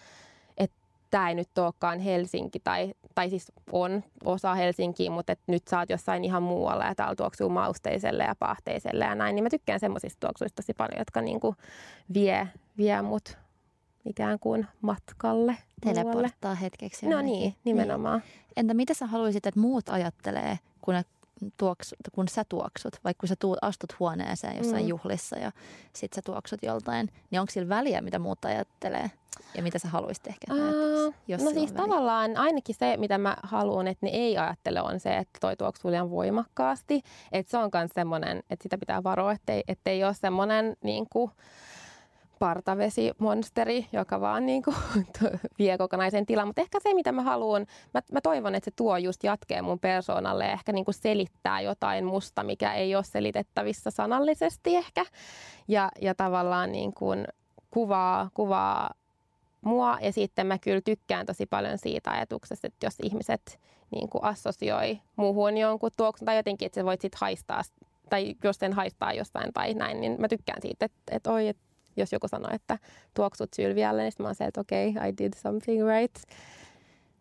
tämä ei nyt olekaan Helsinki, tai, tai siis on osa Helsinkiä, mutta et nyt sä oot jossain ihan muualla ja täällä tuoksuu mausteiselle ja pahteiselle ja näin, niin mä tykkään semmoisista tuoksuista tosi paljon, jotka niinku vie, vie mut ikään kuin matkalle. Teleporttaa hetkeksi. No niin, nimenomaan. Niin. Entä mitä sä haluaisit, että muut ajattelee, kun, ne tuoksu, kun sä tuoksut, vaikka kun sä tuut, astut huoneeseen jossain mm. juhlissa ja sit sä tuoksut joltain, niin onko sillä väliä, mitä muut ajattelee? Ja mitä sä haluaisit ehkä uh, jos No siis tavallaan ainakin se, mitä mä haluan, että ne ei ajattele, on se, että toi tuoksuu liian voimakkaasti. Että se on myös semmoinen, että sitä pitää varoa, ettei, ettei ole semmoinen niin kuin, partavesimonsteri, joka vaan <laughs> niin kuin, vie kokonaisen tilan. Mutta ehkä se, mitä mä haluan, mä, mä toivon, että se tuo just jatkee mun persoonalle ja ehkä niin kuin selittää jotain musta, mikä ei ole selitettävissä sanallisesti ehkä. Ja, ja tavallaan niin kuin kuvaa, kuvaa mua ja sitten mä kyllä tykkään tosi paljon siitä ajatuksesta, että jos ihmiset niin kuin assosioi muuhun jonkun tuoksun tai jotenkin, että sä voit sitten haistaa tai jos sen haistaa jostain tai näin, niin mä tykkään siitä, että, että oi, että jos joku sanoo, että tuoksut Sylvialle, niin mä oon se, että okei, okay, I did something right.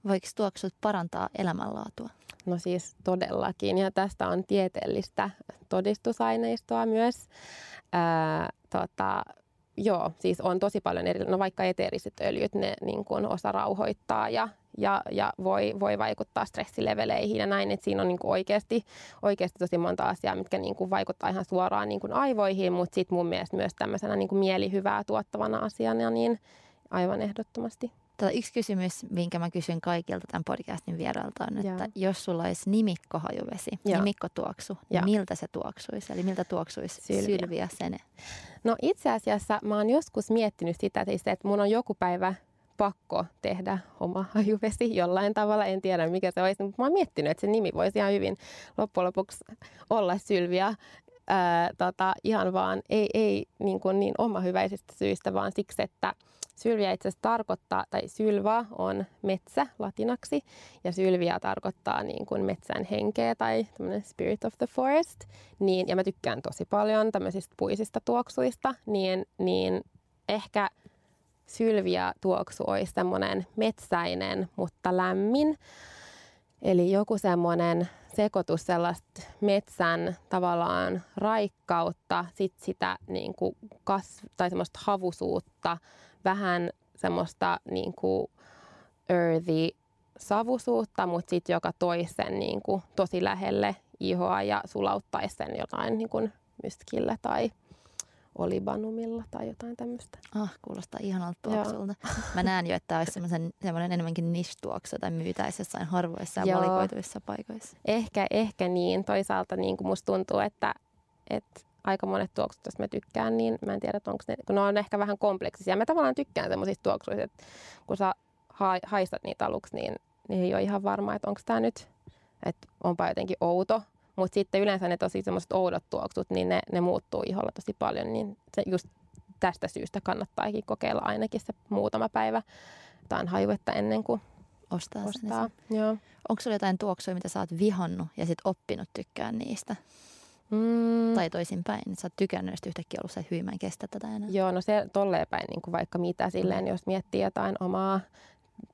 Voiko tuoksut parantaa elämänlaatua? No siis todellakin, ja tästä on tieteellistä todistusaineistoa myös. Ää, tota, Joo, siis on tosi paljon eri, no vaikka eteeriset öljyt, ne niin kuin osa rauhoittaa ja, ja, ja voi, voi vaikuttaa stressileveleihin ja näin, että siinä on niin kuin oikeasti, oikeasti tosi monta asiaa, mitkä niin kuin vaikuttaa ihan suoraan niin kuin aivoihin, mutta sitten mun mielestä myös tämmöisenä niin kuin mielihyvää tuottavana asiana, niin aivan ehdottomasti. Tota, yksi kysymys, minkä mä kysyn kaikilta tämän podcastin vierailta on, että Joo. jos sulla olisi nimikkohajuvesi, Joo. nimikkotuoksu, niin miltä se tuoksuisi? Eli miltä tuoksuisi Sylvia, Sylvia Sene? No itse asiassa mä oon joskus miettinyt sitä, että mun on joku päivä pakko tehdä oma <laughs> hajuvesi jollain tavalla. En tiedä mikä se olisi, mutta mä oon miettinyt, että se nimi voisi ihan hyvin loppujen lopuksi olla Sylvia. Ää, tota, ihan vaan ei, ei niin, kuin niin omahyväisistä syistä, vaan siksi, että Sylvia itse asiassa tarkoittaa, tai sylva on metsä latinaksi, ja sylvia tarkoittaa niin kuin metsän henkeä tai spirit of the forest. Niin, ja mä tykkään tosi paljon tämmöisistä puisista tuoksuista, niin, niin ehkä sylvia tuoksu olisi semmoinen metsäinen, mutta lämmin. Eli joku semmoinen sekoitus sellaista metsän tavallaan raikkautta, sit sitä niin kuin kasv- tai semmoista havusuutta, vähän semmoista niin kuin earthy savusuutta, mutta sitten joka toi sen niin kuin tosi lähelle ihoa ja sulauttaisi sen jotain niin kuin myskillä tai olibanumilla tai jotain tämmöistä. Ah, kuulostaa ihanalta tuoksulta. Mä näen jo, että tämä olisi semmoinen enemmänkin niche-tuoksu tai myytäisi jossain harvoissa ja valikoituissa paikoissa. Ehkä, ehkä niin. Toisaalta niin kuin musta tuntuu, että, että aika monet tuoksut, joista mä tykkään, niin mä en tiedä, onko ne, kun ne on ehkä vähän kompleksisia. Mä tavallaan tykkään semmoisista tuoksuista, että kun sä ha- haistat niitä aluksi, niin, niin ei ole ihan varma, että onko tämä nyt, että onpa jotenkin outo. Mutta sitten yleensä ne tosi semmoiset oudot tuoksut, niin ne, ne muuttuu iholla tosi paljon, niin se just tästä syystä kannattaakin kokeilla ainakin se muutama päivä jotain hajuetta ennen kuin ostaa. ostaa. Joo. Onko sulla jotain tuoksuja, mitä sä oot vihannut ja sit oppinut tykkään niistä? Mm. Tai toisinpäin, että sä oot tykännyt ja yhtäkkiä ollut se hyvin, mä en kestä tätä enää. Joo, no se tolleen päin niin kuin vaikka mitä silleen, mm. jos miettii jotain omaa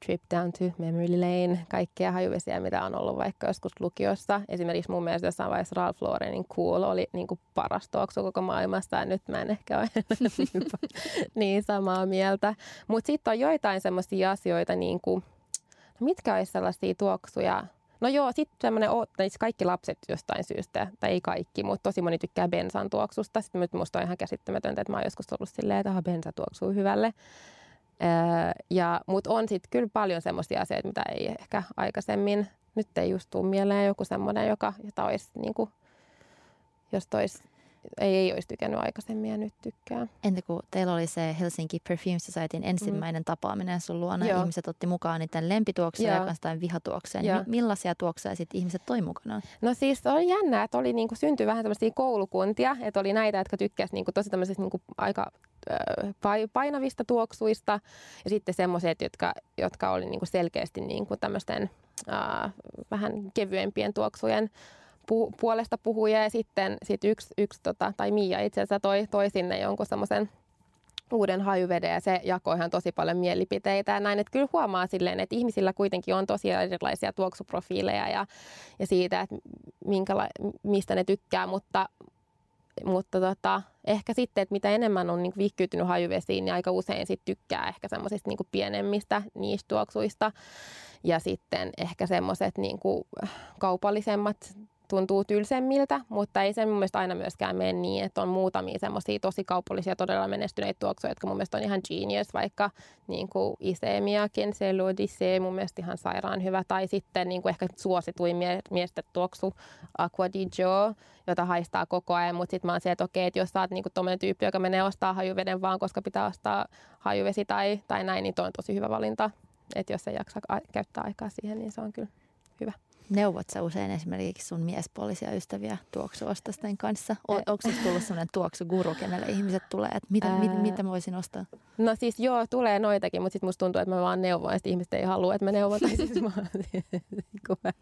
trip down to memory lane, kaikkea hajuvesiä, mitä on ollut vaikka joskus lukiossa. Esimerkiksi mun mielestä jossain vaiheessa Ralph Laurenin Cool oli niin kuin paras tuoksu koko maailmasta ja nyt mä en ehkä ole <laughs> niin, niin samaa mieltä. Mutta sitten on joitain semmoisia asioita, niin kuin, no mitkä olisi sellaisia tuoksuja, No joo, sitten semmoinen, siis kaikki lapset jostain syystä, tai ei kaikki, mutta tosi moni tykkää bensan tuoksusta. Sitten minusta on ihan käsittämätöntä, että mä oon joskus ollut silleen, että bensa tuoksuu hyvälle. Öö, ja, mutta on sitten kyllä paljon semmoisia asioita, mitä ei ehkä aikaisemmin, nyt ei just tule mieleen joku semmoinen, joka, jota olisi, niin kuin, jos tois ei, ei olisi tykännyt aikaisemmin ja nyt tykkää. Entä kun teillä oli se Helsinki Perfume Societyn ensimmäinen mm. tapaaminen sun luona, Joo. ihmiset otti mukaan niiden lempituoksuja ja kanssa vihatuoksuja. Niin millaisia tuoksuja sitten ihmiset toi mukana? No siis oli jännä, että oli niinku, syntyi vähän tämmöisiä koulukuntia, että oli näitä, jotka tykkäsivät niinku, tosi tämmöisistä niinku, aika painavista tuoksuista ja sitten semmoiset, jotka, jotka oli niinku selkeästi niinku tämmöisten äh, vähän kevyempien tuoksujen pu- puolesta puhuja ja sitten sit yksi, yksi tota, tai Mia itse asiassa toi, toi sinne jonkun semmoisen uuden hajuveden ja se jakoi ihan tosi paljon mielipiteitä ja näin. Että kyllä huomaa silleen, että ihmisillä kuitenkin on tosi erilaisia tuoksuprofiileja ja, ja siitä, että minkäla- mistä ne tykkää, mutta mutta tota, ehkä sitten, että mitä enemmän on niin vihkyytynyt hajuvesiin, niin aika usein sit tykkää ehkä semmoisista niin pienemmistä niistuoksuista. Ja sitten ehkä semmoiset niin kaupallisemmat tuntuu tylsemmiltä, mutta ei se mun mielestä aina myöskään mene niin, että on muutamia semmoisia tosi kaupallisia, todella menestyneitä tuoksuja, jotka mun mielestä on ihan genius, vaikka niin kuin Isemia, Kenselo, Disse, mun mielestä ihan sairaan hyvä, tai sitten niin kuin ehkä suosituin mie- miesten tuoksu Aqua di Gio, jota haistaa koko ajan, mutta sitten mä oon se, että okei, että jos sä oot niin tommonen tyyppi, joka menee ostaa hajuveden vaan, koska pitää ostaa hajuvesi tai, tai näin, niin toi on tosi hyvä valinta. Että jos ei jaksa a- käyttää aikaa siihen, niin se on kyllä. Neuvot sä usein esimerkiksi sun miespuolisia ystäviä tuoksuostosten kanssa? O- onko sinusta tullut sellainen tuoksuguru, kenelle ihmiset tulee, että mitä, Ää... mit, mitä mä voisin ostaa? No siis joo, tulee noitakin, mutta sitten musta tuntuu, että mä vaan neuvon, että ihmiset ei halua, että mä neuvon. <laughs> siis <laughs> mä,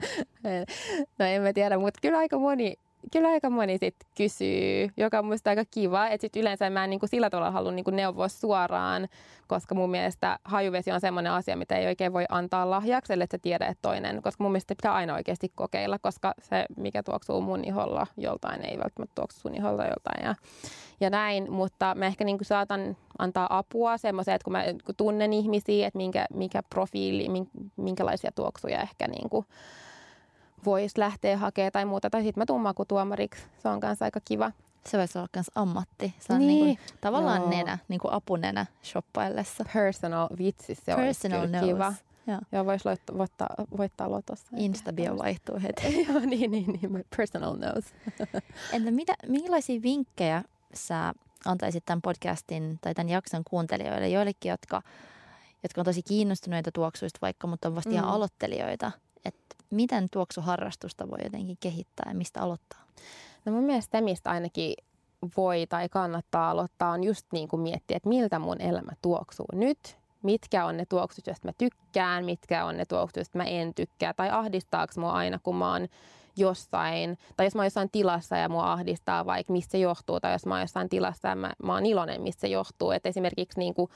no en mä tiedä, mutta kyllä aika moni kyllä aika moni sit kysyy, joka on musta aika kiva. Että sit yleensä mä en niin kuin sillä tavalla halua niin kuin neuvoa suoraan, koska mun mielestä hajuvesi on semmoinen asia, mitä ei oikein voi antaa lahjaksi, että sä tiedät, että toinen. Koska mun mielestä pitää aina oikeasti kokeilla, koska se, mikä tuoksuu mun iholla joltain, ei välttämättä tuoksu sun iholla joltain. Ja, ja näin, mutta mä ehkä niin kuin saatan antaa apua semmoiseen, että kun mä kun tunnen ihmisiä, että minkä, mikä profiili, minkälaisia tuoksuja ehkä niin kuin voisi lähteä hakemaan tai muuta. Tai sitten mä tuun makutuomariksi. Se on kanssa aika kiva. Se voisi olla myös ammatti. Se on niin. Niin kuin, tavallaan Joo. nenä, niin kuin apunenä shoppaillessa. Personal vitsi, se Personal olisi nose. kiva. Joo, Joo voisi voittaa, voittaa lotossa. Instabio vaihtuu heti. <laughs> Joo, niin, niin, niin. Personal nose. <laughs> Entä mitä, millaisia vinkkejä sä antaisit tämän podcastin tai tämän jakson kuuntelijoille, joillekin, jotka, jotka on tosi kiinnostuneita tuoksuista vaikka, mutta on vasta mm. ihan aloittelijoita – miten tuoksuharrastusta voi jotenkin kehittää ja mistä aloittaa? No mun mielestä mistä ainakin voi tai kannattaa aloittaa, on just niin kuin miettiä, että miltä mun elämä tuoksuu nyt, mitkä on ne tuoksut, joista mä tykkään, mitkä on ne tuoksut, joista mä en tykkää, tai ahdistaako mua aina, kun mä oon jossain, tai jos mä oon jossain tilassa ja mua ahdistaa vaikka mistä se johtuu, tai jos mä oon jossain tilassa ja mä, mä oon iloinen, mistä se johtuu. Et esimerkiksi niin kuin,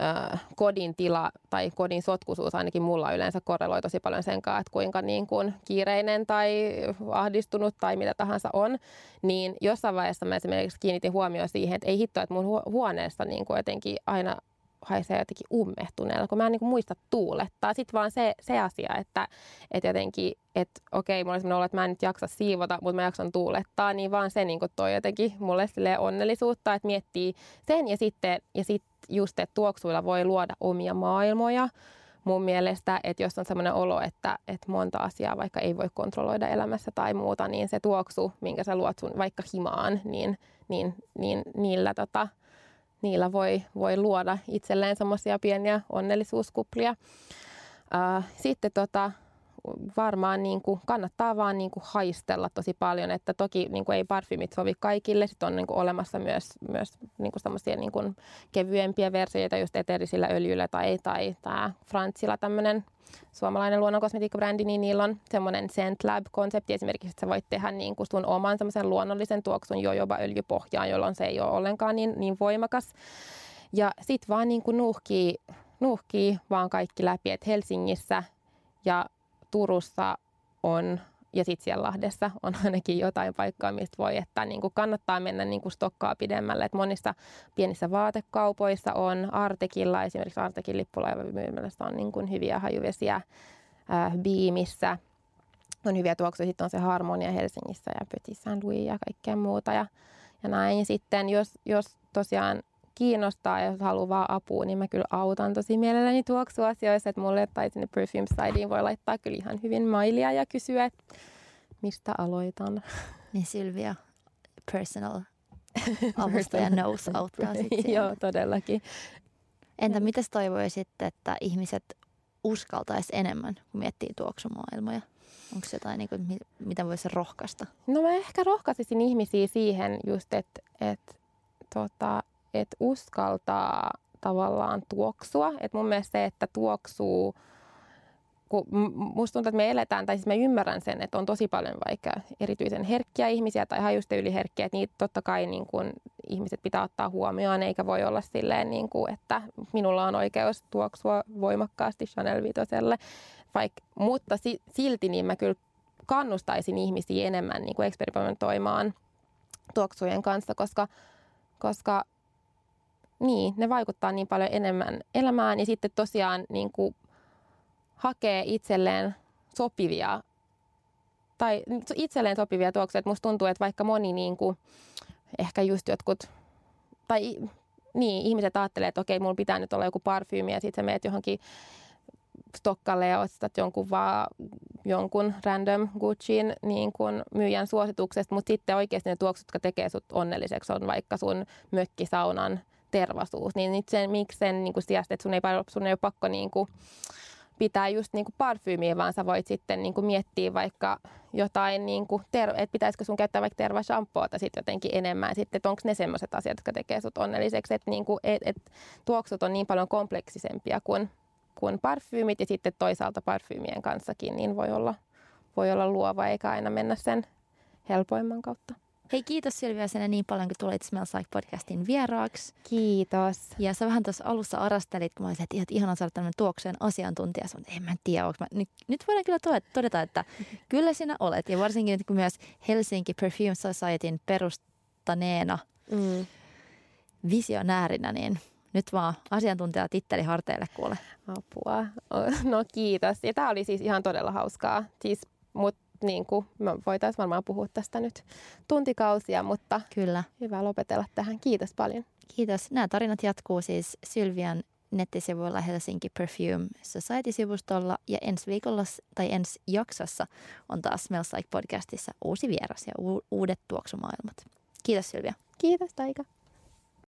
äh, kodin tila tai kodin sotkuisuus ainakin mulla yleensä korreloi tosi paljon sen kanssa, että kuinka niin kuin kiireinen tai ahdistunut tai mitä tahansa on, niin jossain vaiheessa mä esimerkiksi kiinnitin huomioon siihen, että ei hitto, että mun huoneessa niin kuin jotenkin aina haisee jotenkin ummehtuneella, kun mä en niin kuin muista tuulettaa. Sitten vaan se, se asia, että, että jotenkin, että okei, mulla on olo, että mä en nyt jaksa siivota, mutta mä jaksan tuulettaa, niin vaan se niin kuin toi jotenkin mulle onnellisuutta, että miettii sen ja sitten ja sit just, että tuoksuilla voi luoda omia maailmoja mun mielestä, että jos on sellainen olo, että, että monta asiaa vaikka ei voi kontrolloida elämässä tai muuta, niin se tuoksu, minkä sä luot sun vaikka himaan, niin, niin, niin niillä tota, niillä voi, voi luoda itselleen semmoisia pieniä onnellisuuskuplia. Sitten tota, varmaan niin kuin kannattaa vaan niin kuin haistella tosi paljon, että toki niin kuin ei parfymit sovi kaikille, sitten on niin kuin olemassa myös, myös niin kuin semmoisia niin kuin kevyempiä versioita just eterisillä öljyllä tai, tai tämä Frantsilla tämmöinen suomalainen luonnonkosmetiikkabrändi, niin niillä on semmoinen Scent Lab-konsepti esimerkiksi, että sä voit tehdä niin kuin sun oman semmoisen luonnollisen tuoksun jojoba öljypohjaan, jolloin se ei ole ollenkaan niin, niin voimakas. Ja sitten vaan niin kuin nuuhkii, nuuhkii vaan kaikki läpi, että Helsingissä ja Turussa on ja sitten siellä Lahdessa on ainakin jotain paikkaa, mistä voi, että niin kuin kannattaa mennä niin kuin stokkaa pidemmälle. Et monissa pienissä vaatekaupoissa on Artekilla, esimerkiksi Artekin lippulaiva on niin kuin hyviä hajuvesiä äh, Biimissä. On hyviä tuoksuja, sitten on se Harmonia Helsingissä ja Petit Saint Louis ja kaikkea muuta. Ja, ja näin sitten, jos, jos tosiaan kiinnostaa ja jos haluaa vaan apua, niin mä kyllä autan tosi mielelläni tuoksuasioissa. Että mulle tai sinne perfume sideen voi laittaa kyllä ihan hyvin mailia ja kysyä, että mistä aloitan. <laughs> Niin Sylvia, personal <laughs> avustaja Knows auttaa sitten. Joo, todellakin. Entä mitä toivoisit, että ihmiset uskaltaisi enemmän, kun miettii tuoksumaailmoja? Onko se jotain, niin kuin, mitä voisi rohkaista? No mä ehkä rohkaisisin ihmisiä siihen just, että, että tota, että uskaltaa tavallaan tuoksua. Et mun mielestä se, että tuoksuu, kun musta tuntuu, että me eletään, tai siis mä ymmärrän sen, että on tosi paljon vaikka erityisen herkkiä ihmisiä tai hajusten yliherkkiä, että niitä totta kai niin kun, ihmiset pitää ottaa huomioon, eikä voi olla silleen, niin kuin, että minulla on oikeus tuoksua voimakkaasti Chanel Vitoselle. Vaik, mutta si, silti niin mä kyllä kannustaisin ihmisiä enemmän niin kuin eksperimentoimaan tuoksujen kanssa, koska, koska niin, ne vaikuttaa niin paljon enemmän elämään ja sitten tosiaan niin kuin hakee itselleen sopivia tai itselleen sopivia tuoksuja. Musta tuntuu, että vaikka moni niin kuin, ehkä just jotkut, tai niin, ihmiset ajattelee, että okei, mulla pitää nyt olla joku parfyymi ja sitten sä meet johonkin Stokkalle ja ostat jonkun vaan jonkun random Gucciin niin kuin myyjän suosituksesta, mutta sitten oikeasti ne tuoksut, jotka tekee sut onnelliseksi, on vaikka sun mökkisaunan tervasuus. Niin nyt sen, miksi sen niin kuin sijasta, että sun ei, sun ei ole pakko niin kuin, pitää just niin kuin parfyymiä, vaan sä voit sitten niin kuin miettiä vaikka jotain, niin kuin ter- että pitäisikö sun käyttää vaikka tervashampoota sitten jotenkin enemmän. Sitten, että onko ne sellaiset asiat, jotka tekee sut onnelliseksi. Että niin kuin, et, et, tuoksut on niin paljon kompleksisempia kuin, kuin parfyymit ja sitten toisaalta parfyymien kanssakin, niin voi olla, voi olla luova eikä aina mennä sen helpoimman kautta. Hei kiitos Silvia sinne niin paljon, kun tulit Smells Like podcastin vieraaksi. Kiitos. Ja sä vähän tuossa alussa arastelit, kun mä olisin, että ihana saada tämmöinen tuokseen asiantuntija. Mutta en mä tiedä, onko mä... Nyt, nyt voidaan kyllä todeta, että <laughs> kyllä sinä olet. Ja varsinkin nyt kun myös Helsinki Perfume Societyn perustaneena mm. visionäärinä, niin nyt vaan asiantuntija titteli harteille kuule. Apua. No kiitos. Ja tämä oli siis ihan todella hauskaa. Siis, mut niin kuin, me voitaisiin varmaan puhua tästä nyt tuntikausia, mutta Kyllä. hyvä lopetella tähän. Kiitos paljon. Kiitos. Nämä tarinat jatkuu siis Sylvian nettisivuilla Helsinki Perfume Society-sivustolla ja ensi viikolla tai ensi jaksossa on taas Smells Like podcastissa uusi vieras ja u- uudet tuoksumaailmat. Kiitos Sylvia. Kiitos Taika.